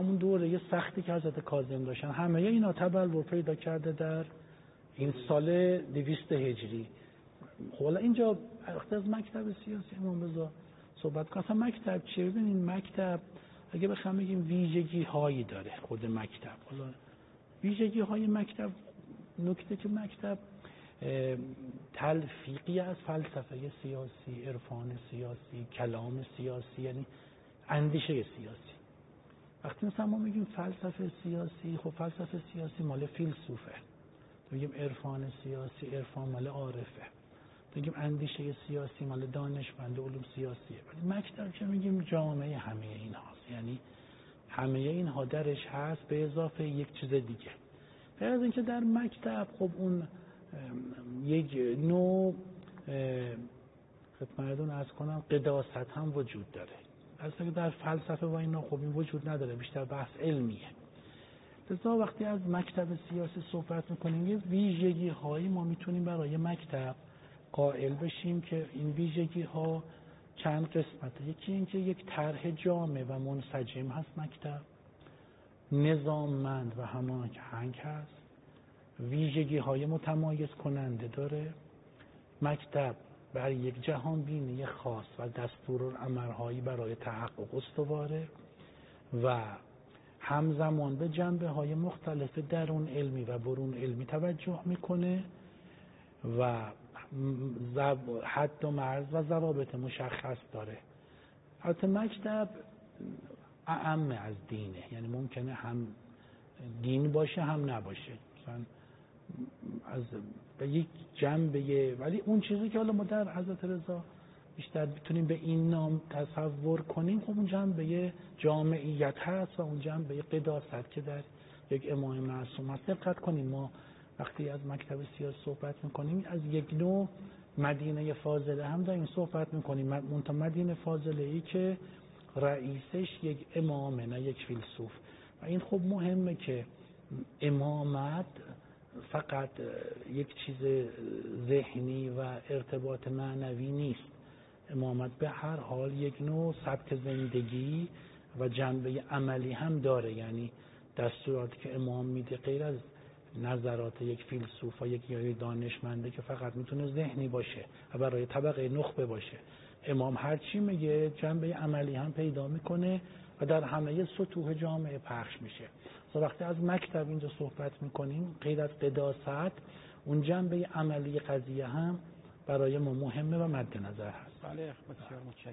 همون دوره یه سختی که حضرت کاظم داشتن. همه اینا تبلور پیدا کرده در این سال دویست هجری. خب حالا اینجا از مکتب سیاسی امام رضا صحبت کنم اصلا مکتب چیه؟ ببینین مکتب اگه بخوام بگیم ویژگی هایی داره خود مکتب. حالا ویژگی های مکتب نکته که مکتب تلفیقی از فلسفه سیاسی عرفان سیاسی کلام سیاسی یعنی اندیشه سیاسی. وقتی مثلا ما میگیم فلسفه سیاسی خب فلسفه سیاسی مال فیلسوفه. میگیم عرفان سیاسی عرفان مال عارفه. میگیم اندیشه سیاسی مال دانشمند علوم سیاسیه. ولی مکتب که میگیم جامعه همه این هاست یعنی همه اینها درش هست به اضافه یک چیز دیگه. غیر از اینکه در مکتب خب اون یک نوع خدمتتون از کنم قداست هم وجود داره. از که در فلسفه و اینا خب این وجود نداره بیشتر بحث علمیه. لذا وقتی از مکتب سیاسی صحبت می‌کنیم یه ویژگی هایی ما می‌تونیم برای مکتب قائل بشیم که این ویژگی ها چند قسمته. یکی اینکه یک طرح جامع و منسجم هست مکتب نظاممند و هماهنگ هست ویژگی های متمایز کننده داره. مکتب بر یک جهان بینی خاص و دستور عملهایی برای تحقق استواره و همزمان به جنبه های مختلف درون علمی و برون علمی توجه می‌کنه و حد و مرز و ضوابط مشخص داره. البته مکتب اعم از دینه یعنی ممکنه هم دین باشه هم نباشه. مثلا به یک جنبه ولی اون چیزی که حالا ما در حضرت رضا بیشتر می‌تونیم به این نام تصور کنیم خب اون جنبه جامعیت هست و اون جنبه قداست که در یک امام معصوم هست. دقت کنیم ما وقتی از مکتب سیاسی صحبت می‌کنیم از یک نوع مدینه فاضله هم داریم صحبت می‌کنیم. منتها مدینه فاضله ای که رئیسش یک امامه نه یک فیلسوف. و این خب مهمه که امامت فقط یک چیز ذهنی و ارتباط معنوی نیست. امامت به هر حال یک نوع سبک زندگی و جنبه عملی هم داره. یعنی دستوراتی که امام میده غیر از نظرات یک فیلسوف و یک یای دانشمنده که فقط می‌تونه ذهنی باشه و برای طبقه نخبه باشه. امام هرچی میگه جنبه عملی هم پیدا می‌کنه و در همه سطوح جامعه پخش میشه. وقتی از مکتب اینجا صحبت می‌کنیم غیر از قداست اون جنبه عملی قضیه هم برای ما مهمه و مد نظر هست. بله بسیار